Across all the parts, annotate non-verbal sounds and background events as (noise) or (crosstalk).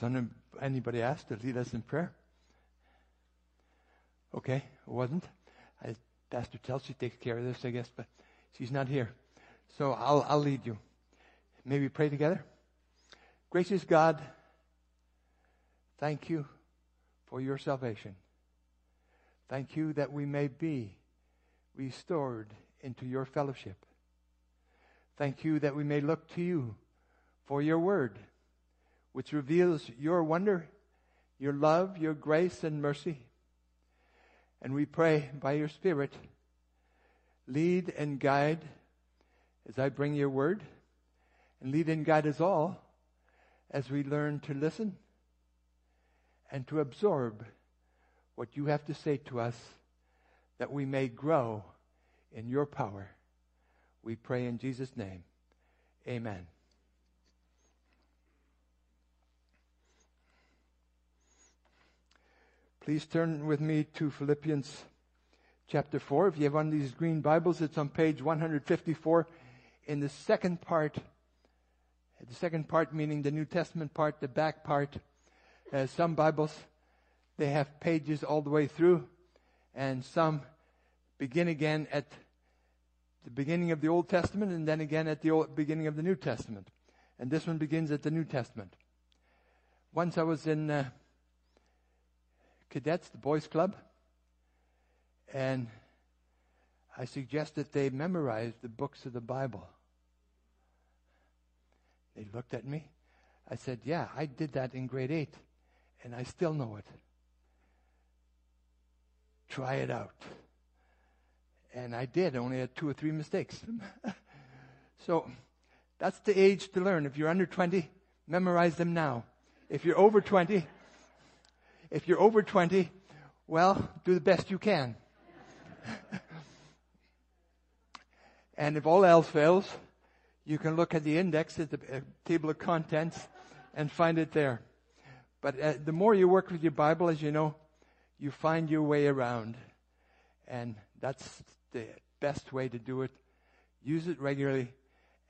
Was anybody asked to lead us in prayer? Okay, it wasn't. I, Pastor Chelsea takes care of this, I guess, but she's not here. So I'll, I'll lead you. Maybe pray together. Gracious God, thank you for your salvation. Thank you that we may be restored into your fellowship. Thank you that we may look to you for your word, which reveals your wonder, your love, your grace and mercy. And we pray by your Spirit, lead and guide as I bring your word, and lead and guide us all as we learn to listen and to absorb what you have to say to us that we may grow in your power. We pray in Jesus' name. Amen. Please turn with me to Philippians chapter 4. If you have one of these green Bibles, it's on page 154 in the second part. The second part meaning the New Testament part, the back part. Uh, some Bibles, they have pages all the way through, and some begin again at the beginning of the Old Testament and then again at the old, beginning of the New Testament. And this one begins at the New Testament. Once I was in uh, cadets, the boys club, and I suggest that they memorize the books of the Bible. They looked at me. I said, Yeah, I did that in grade eight, and I still know it. Try it out. And I did, only had two or three mistakes. (laughs) so that's the age to learn. If you're under 20, memorize them now. If you're over 20, if you're over 20, well, do the best you can. (laughs) and if all else fails, you can look at the index at the uh, table of contents and find it there. But uh, the more you work with your Bible, as you know, you find your way around. And that's the best way to do it. Use it regularly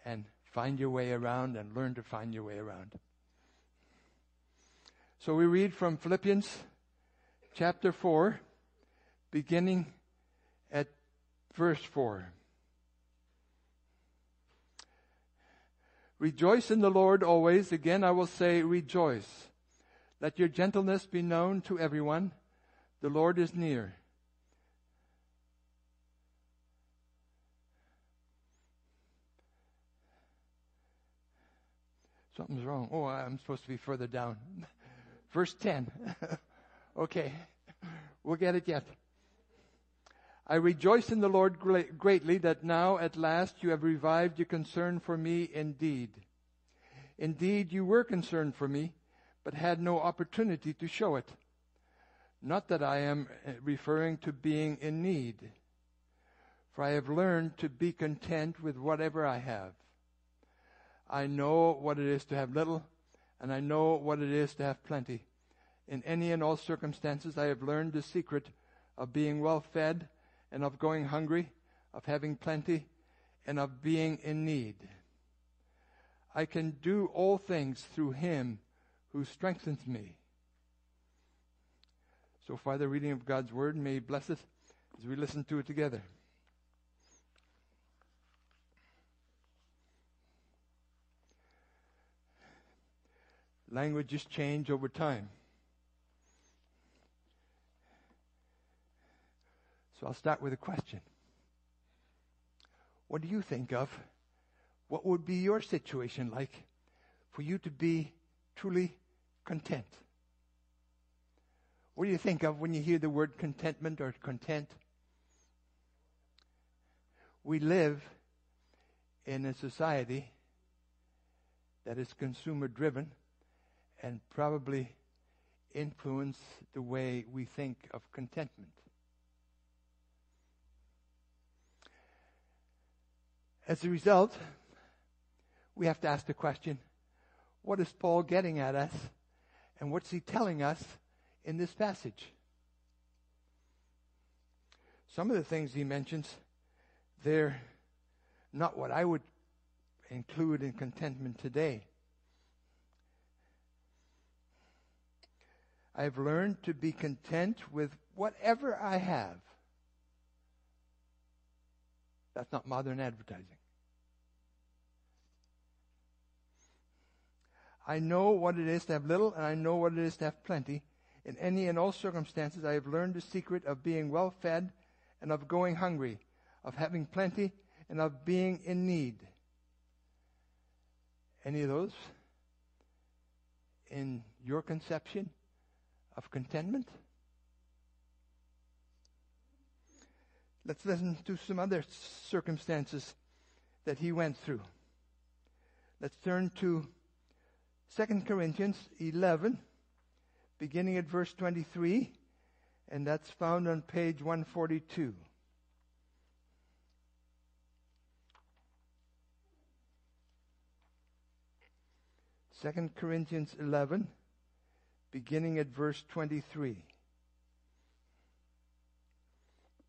and find your way around and learn to find your way around. So we read from Philippians chapter 4, beginning at verse 4. Rejoice in the Lord always. Again, I will say rejoice. Let your gentleness be known to everyone. The Lord is near. Something's wrong. Oh, I'm supposed to be further down. (laughs) Verse 10. (laughs) okay. We'll get it yet. I rejoice in the Lord greatly that now at last you have revived your concern for me indeed. Indeed, you were concerned for me, but had no opportunity to show it. Not that I am uh, referring to being in need, for I have learned to be content with whatever I have. I know what it is to have little, and I know what it is to have plenty. In any and all circumstances, I have learned the secret of being well fed and of going hungry, of having plenty, and of being in need. I can do all things through him who strengthens me. So far, the reading of God's word may bless us as we listen to it together. Languages change over time. So I'll start with a question. What do you think of? What would be your situation like for you to be truly content? What do you think of when you hear the word contentment or content? We live in a society that is consumer driven and probably influence the way we think of contentment. As a result, we have to ask the question, what is Paul getting at us? And what's he telling us in this passage? Some of the things he mentions, they're not what I would include in contentment today. I've learned to be content with whatever I have. That's not modern advertising. I know what it is to have little, and I know what it is to have plenty. In any and all circumstances, I have learned the secret of being well fed and of going hungry, of having plenty and of being in need. Any of those in your conception of contentment? Let's listen to some other circumstances that he went through. Let's turn to 2 Corinthians 11, beginning at verse 23, and that's found on page 142. Second Corinthians 11, beginning at verse 23.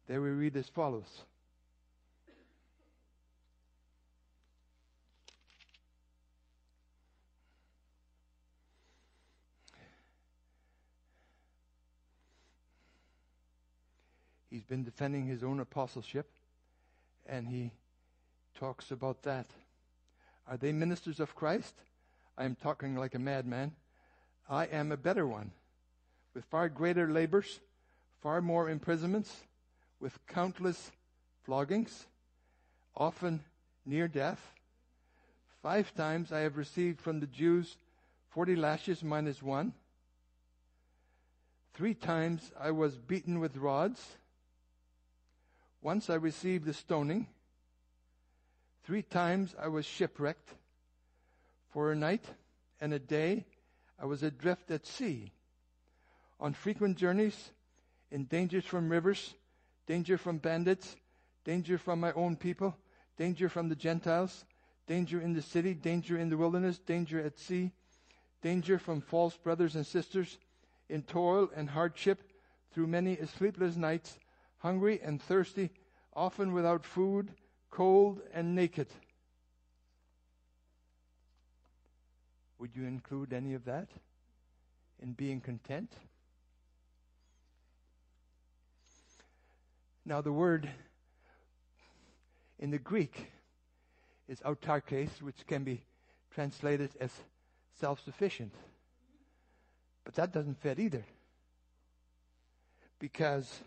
There we read as follows. He's been defending his own apostleship, and he talks about that. Are they ministers of Christ? I am talking like a madman. I am a better one, with far greater labors, far more imprisonments, with countless floggings, often near death. Five times I have received from the Jews forty lashes minus one. Three times I was beaten with rods. Once I received a stoning. Three times I was shipwrecked. For a night and a day I was adrift at sea, on frequent journeys, in dangers from rivers, danger from bandits, danger from my own people, danger from the Gentiles, danger in the city, danger in the wilderness, danger at sea, danger from false brothers and sisters, in toil and hardship, through many sleepless nights, hungry and thirsty, often without food, cold and naked. Would you include any of that in being content? Now, the word in the Greek is autarkes, which can be translated as self sufficient. But that doesn't fit either. Because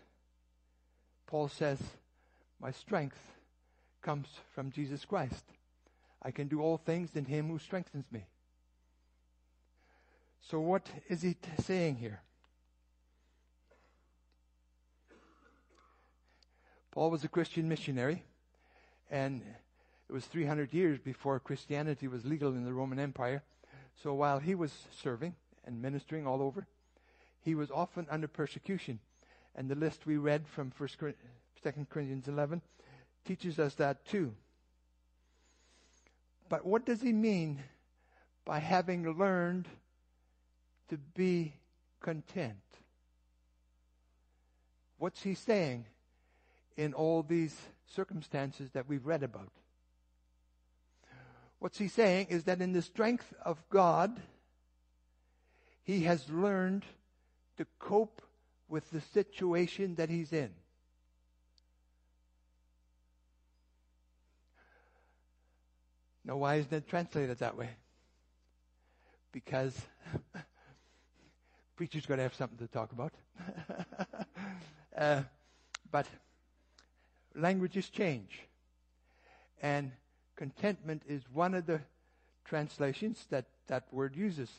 Paul says, My strength comes from Jesus Christ. I can do all things in him who strengthens me. So, what is he saying here? Paul was a Christian missionary, and it was 300 years before Christianity was legal in the Roman Empire. So, while he was serving and ministering all over, he was often under persecution. And the list we read from 1 Cor- 2 Corinthians 11 teaches us that too. But what does he mean by having learned to be content. What's he saying in all these circumstances that we've read about? What's he saying is that in the strength of God, he has learned to cope with the situation that he's in. Now, why isn't it translated that way? Because (laughs) preacher's got to have something to talk about. (laughs) uh, but languages change. And contentment is one of the translations that that word uses.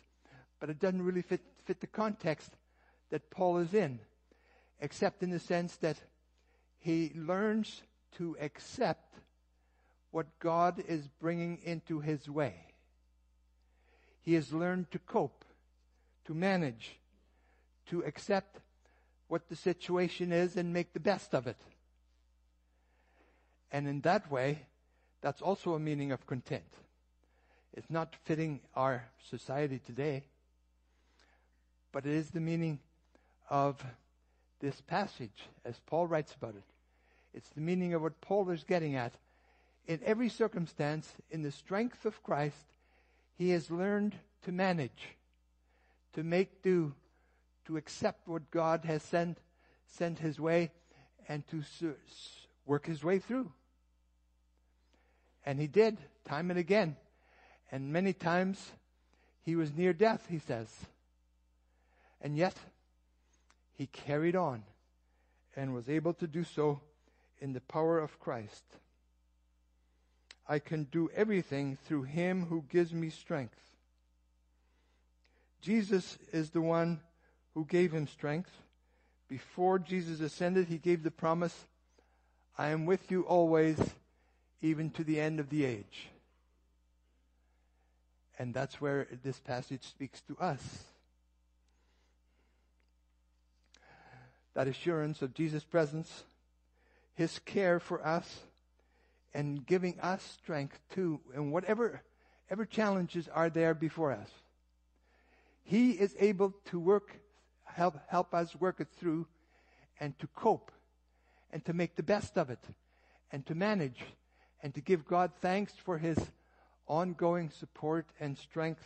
But it doesn't really fit, fit the context that Paul is in, except in the sense that he learns to accept what God is bringing into his way. He has learned to cope, to manage, to accept what the situation is and make the best of it. And in that way, that's also a meaning of content. It's not fitting our society today, but it is the meaning of this passage as Paul writes about it. It's the meaning of what Paul is getting at. In every circumstance, in the strength of Christ, he has learned to manage, to make do, to accept what God has sent, sent his way and to work his way through. And he did, time and again. And many times he was near death, he says. And yet, he carried on and was able to do so in the power of Christ. I can do everything through him who gives me strength. Jesus is the one who gave him strength. Before Jesus ascended, he gave the promise, I am with you always, even to the end of the age. And that's where this passage speaks to us. That assurance of Jesus' presence, His care for us, and giving us strength too, and whatever, ever challenges are there before us. He is able to work, help, help us work it through and to cope and to make the best of it and to manage and to give God thanks for His ongoing support and strength.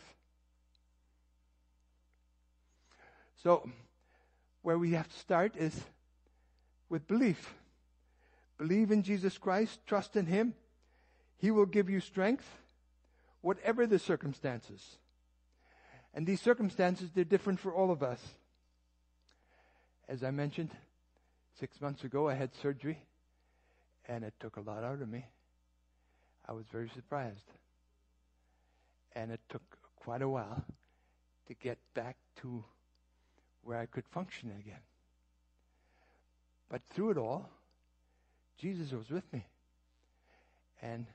So, where we have to start is with belief. Believe in Jesus Christ, trust in Him. He will give you strength, whatever the circumstances. And these circumstances, they're different for all of us. As I mentioned, six months ago, I had surgery, and it took a lot out of me. I was very surprised. And it took quite a while to get back to where I could function again. But through it all, Jesus was with me. And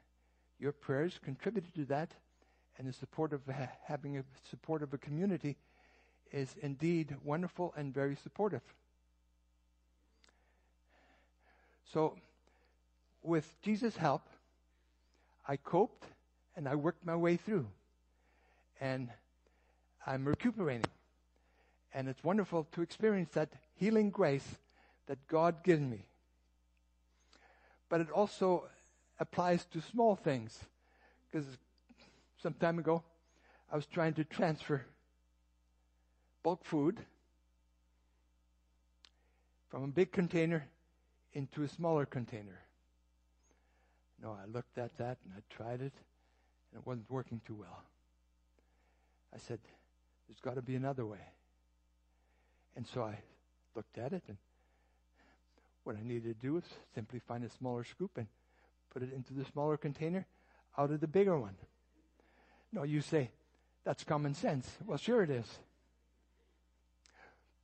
your prayers contributed to that, and the support of ha- having a support of a community is indeed wonderful and very supportive. So, with Jesus' help, I coped and I worked my way through. And I'm recuperating. And it's wonderful to experience that healing grace that God gives me but it also applies to small things. Because some time ago, I was trying to transfer bulk food from a big container into a smaller container. No, I looked at that and I tried it, and it wasn't working too well. I said, There's got to be another way. And so I looked at it and what I needed to do was simply find a smaller scoop and put it into the smaller container out of the bigger one. No, you say, that's common sense. Well, sure it is.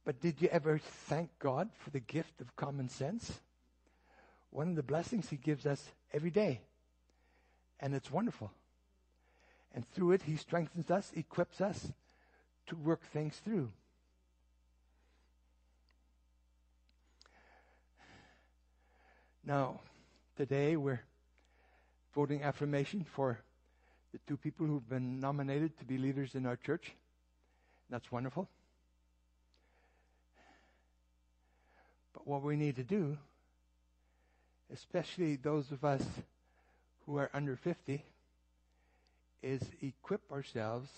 But did you ever thank God for the gift of common sense? One of the blessings He gives us every day. And it's wonderful. And through it, He strengthens us, equips us to work things through. Now, today we're voting affirmation for the two people who've been nominated to be leaders in our church. That's wonderful. But what we need to do, especially those of us who are under 50, is equip ourselves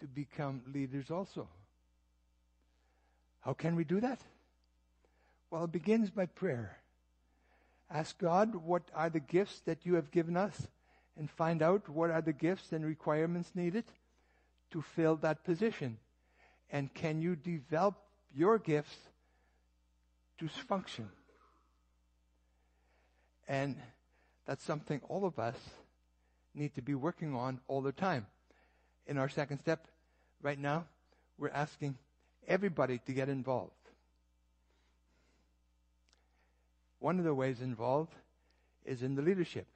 to become leaders also. How can we do that? Well, it begins by prayer. Ask God, what are the gifts that you have given us? And find out what are the gifts and requirements needed to fill that position. And can you develop your gifts to function? And that's something all of us need to be working on all the time. In our second step, right now, we're asking everybody to get involved. One of the ways involved is in the leadership.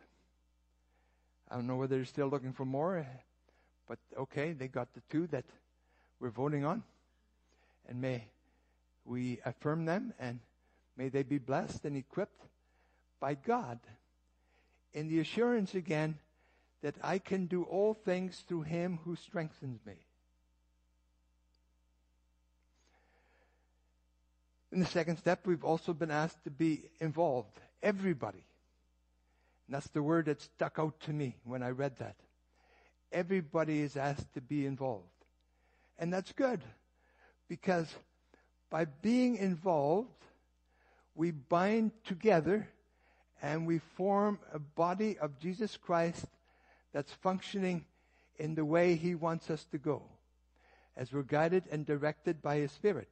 I don't know whether they're still looking for more, but okay, they got the two that we're voting on. And may we affirm them and may they be blessed and equipped by God in the assurance again that I can do all things through him who strengthens me. In the second step, we've also been asked to be involved. Everybody. And that's the word that stuck out to me when I read that. Everybody is asked to be involved. And that's good because by being involved, we bind together and we form a body of Jesus Christ that's functioning in the way He wants us to go as we're guided and directed by His Spirit.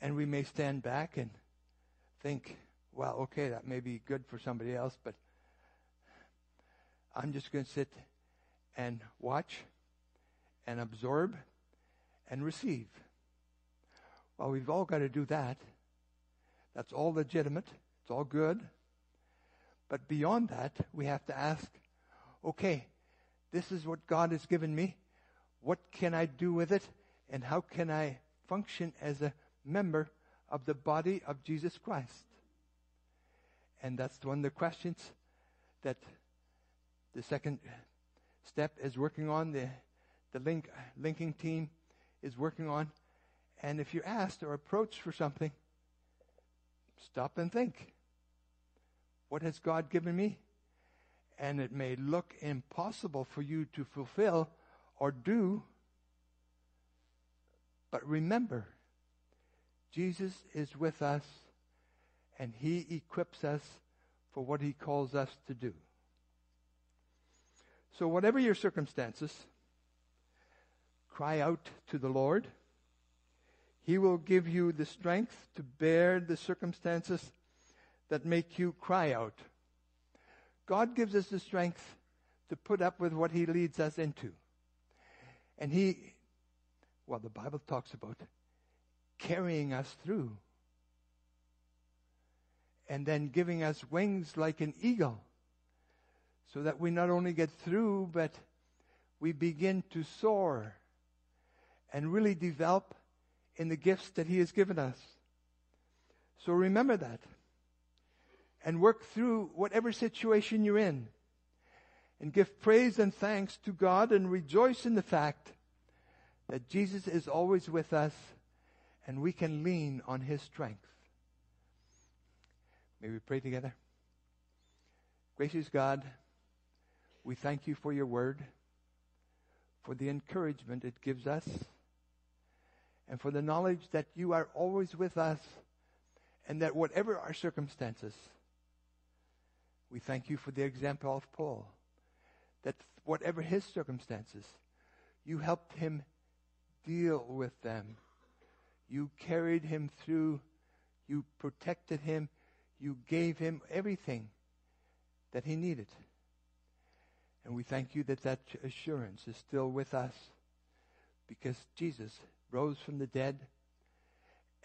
And we may stand back and think, well, okay, that may be good for somebody else, but I'm just going to sit and watch and absorb and receive. Well, we've all got to do that. That's all legitimate. It's all good. But beyond that, we have to ask, okay, this is what God has given me. What can I do with it? And how can I function as a member of the body of Jesus Christ? And that's one of the questions that the second step is working on, the, the link, linking team is working on. And if you're asked or approached for something, stop and think. What has God given me? And it may look impossible for you to fulfill or do, but remember, Jesus is with us and he equips us for what he calls us to do. So, whatever your circumstances, cry out to the Lord. He will give you the strength to bear the circumstances that make you cry out. God gives us the strength to put up with what He leads us into. And He, well, the Bible talks about carrying us through and then giving us wings like an eagle so that we not only get through, but we begin to soar and really develop in the gifts that He has given us. So remember that and work through whatever situation you're in and give praise and thanks to God and rejoice in the fact that Jesus is always with us and we can lean on His strength. May we pray together? Gracious God, we thank you for your word, for the encouragement it gives us, and for the knowledge that you are always with us, and that whatever our circumstances, we thank you for the example of Paul, that whatever his circumstances, you helped him deal with them. You carried him through. You protected him. You gave him everything that he needed. And we thank you that that assurance is still with us because Jesus rose from the dead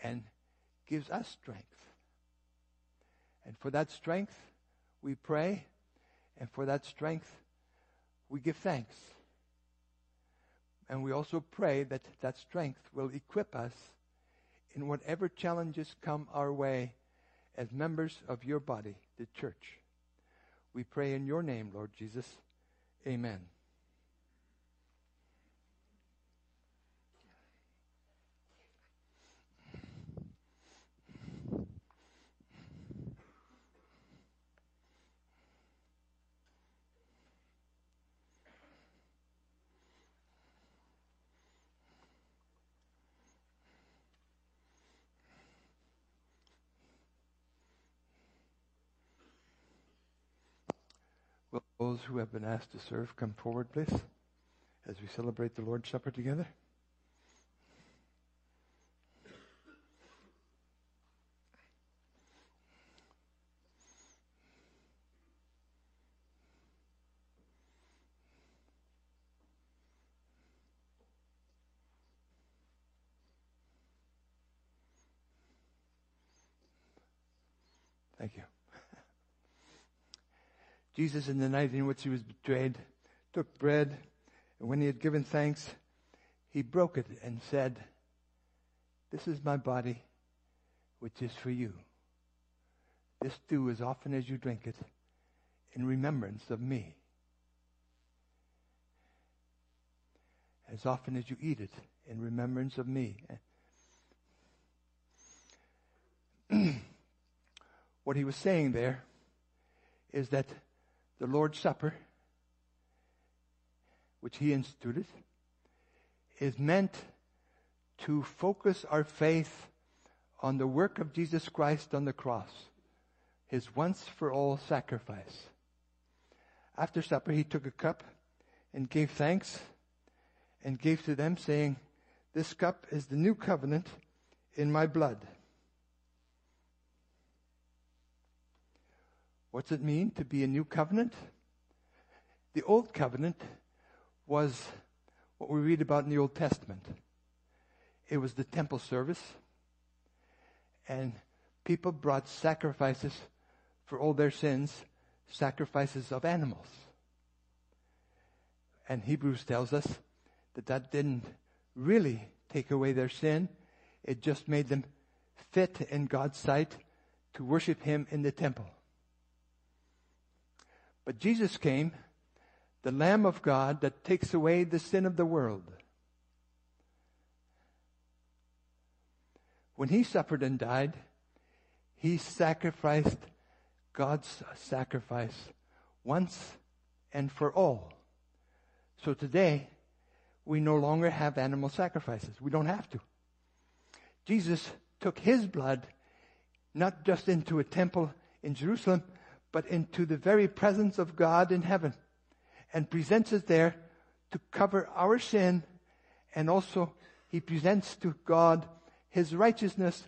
and gives us strength. And for that strength, we pray. And for that strength, we give thanks. And we also pray that that strength will equip us in whatever challenges come our way as members of your body, the church. We pray in your name, Lord Jesus. Amen. Those who have been asked to serve, come forward, please, as we celebrate the Lord's Supper together. Thank you. Jesus, in the night in which he was betrayed, took bread, and when he had given thanks, he broke it and said, This is my body, which is for you. This do as often as you drink it in remembrance of me. As often as you eat it in remembrance of me. (clears throat) what he was saying there is that the Lord's Supper, which he instituted, is meant to focus our faith on the work of Jesus Christ on the cross, his once for all sacrifice. After supper, he took a cup and gave thanks and gave to them saying, this cup is the new covenant in my blood. What's it mean to be a new covenant? The old covenant was what we read about in the Old Testament. It was the temple service, and people brought sacrifices for all their sins, sacrifices of animals. And Hebrews tells us that that didn't really take away their sin. It just made them fit in God's sight to worship Him in the temple. But Jesus came, the Lamb of God that takes away the sin of the world. When He suffered and died, He sacrificed God's sacrifice once and for all. So today, we no longer have animal sacrifices. We don't have to. Jesus took his blood not just into a temple in Jerusalem, but into the very presence of God in heaven and presents it there to cover our sin and also he presents to God his righteousness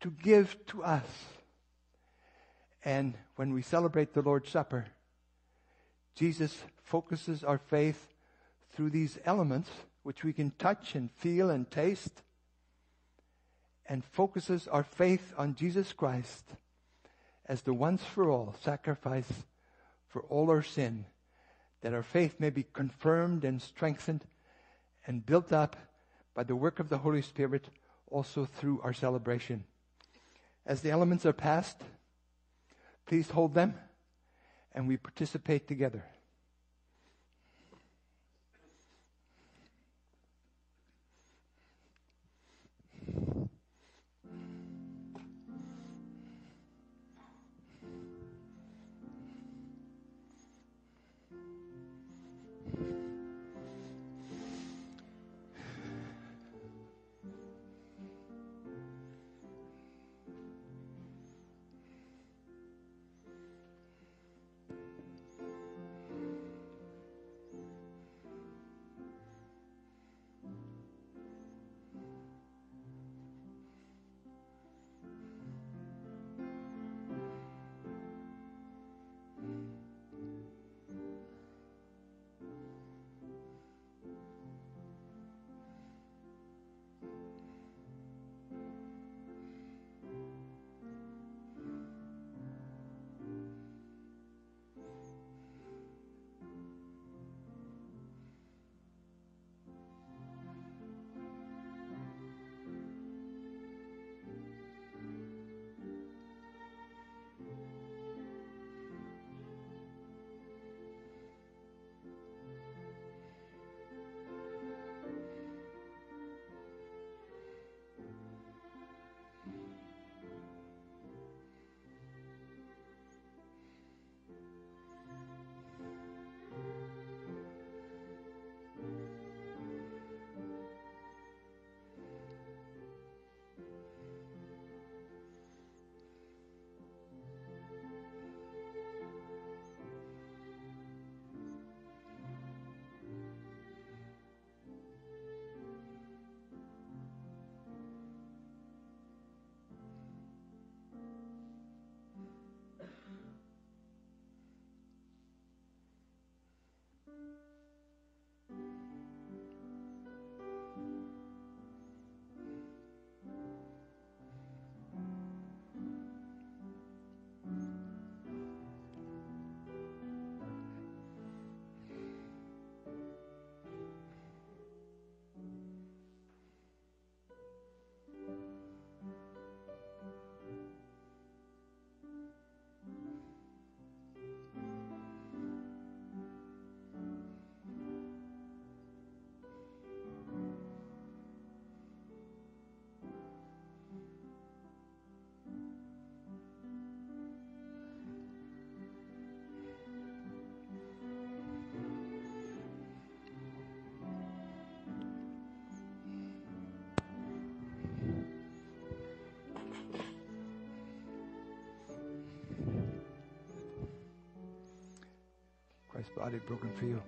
to give to us. And when we celebrate the Lord's Supper, Jesus focuses our faith through these elements, which we can touch and feel and taste, and focuses our faith on Jesus Christ as the once for all sacrifice for all our sin, that our faith may be confirmed and strengthened and built up by the work of the Holy Spirit also through our celebration. As the elements are passed, please hold them and we participate together. Body broken for you.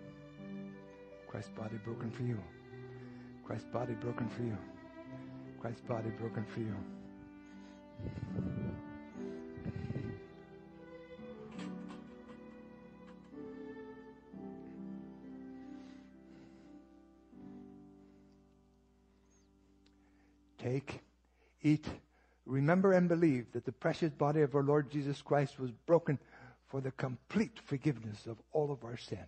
Christ's body broken for you. Christ's body broken for you. Christ's body broken for you. Take, eat, remember and believe that the precious body of our Lord Jesus Christ was broken for the complete forgiveness of all of our sin.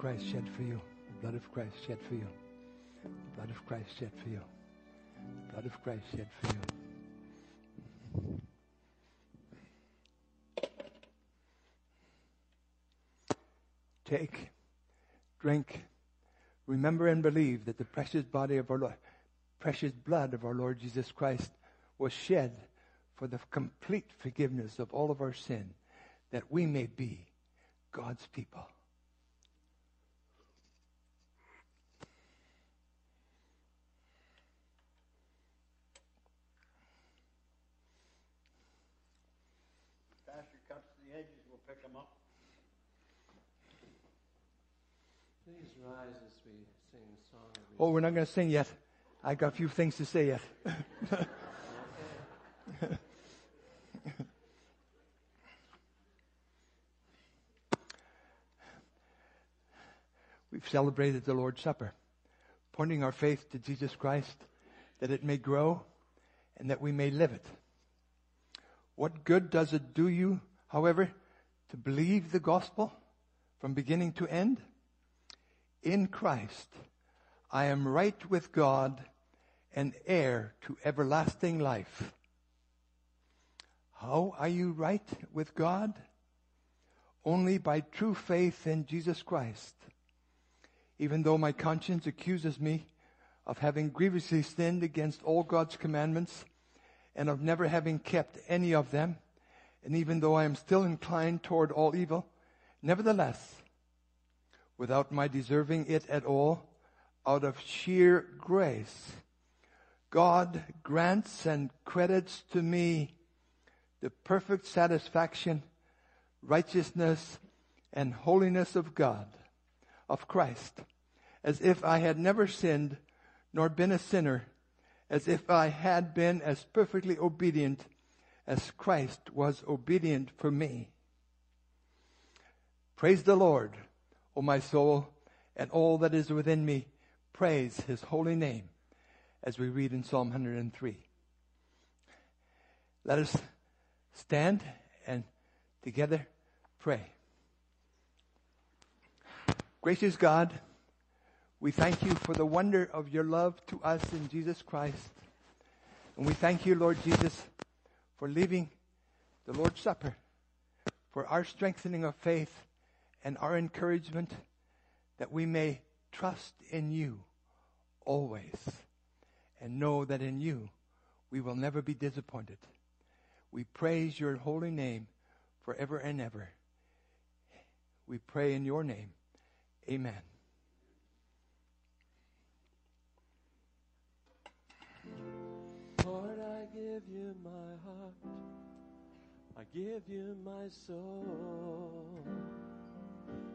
Christ shed for you. The blood of Christ shed for you. The blood of Christ shed for you. The blood of Christ shed for you. Take, drink, remember and believe that the precious body of our Lord, precious blood of our Lord Jesus Christ was shed for the complete forgiveness of all of our sin, that we may be God's people. Pastor cuts the edges, we'll pick them up. Please rise as we sing the song. of Oh, we're not going to sing yet. I got a few things to say yet. (laughs) We've celebrated the Lord's Supper, pointing our faith to Jesus Christ that it may grow and that we may live it. What good does it do you, however, to believe the gospel from beginning to end? In Christ, I am right with God and heir to everlasting life. How are you right with God? Only by true faith in Jesus Christ. Even though my conscience accuses me of having grievously sinned against all God's commandments and of never having kept any of them, and even though I am still inclined toward all evil, nevertheless, without my deserving it at all, out of sheer grace, God grants and credits to me the perfect satisfaction, righteousness, and holiness of God, of Christ, as if I had never sinned nor been a sinner, as if I had been as perfectly obedient as Christ was obedient for me. Praise the Lord, O my soul, and all that is within me. Praise his holy name, as we read in Psalm 103. Let us stand and together pray. Gracious God, we thank you for the wonder of your love to us in Jesus Christ. And we thank you, Lord Jesus, for leaving the Lord's Supper, for our strengthening of faith and our encouragement that we may trust in you always and know that in you we will never be disappointed. We praise your holy name forever and ever. We pray in your name. Amen. Lord, I give you my. I give you my soul.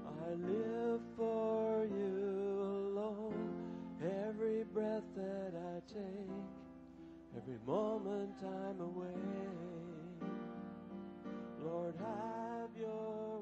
I live for you alone. Every breath that I take, every moment I'm away. Lord, have your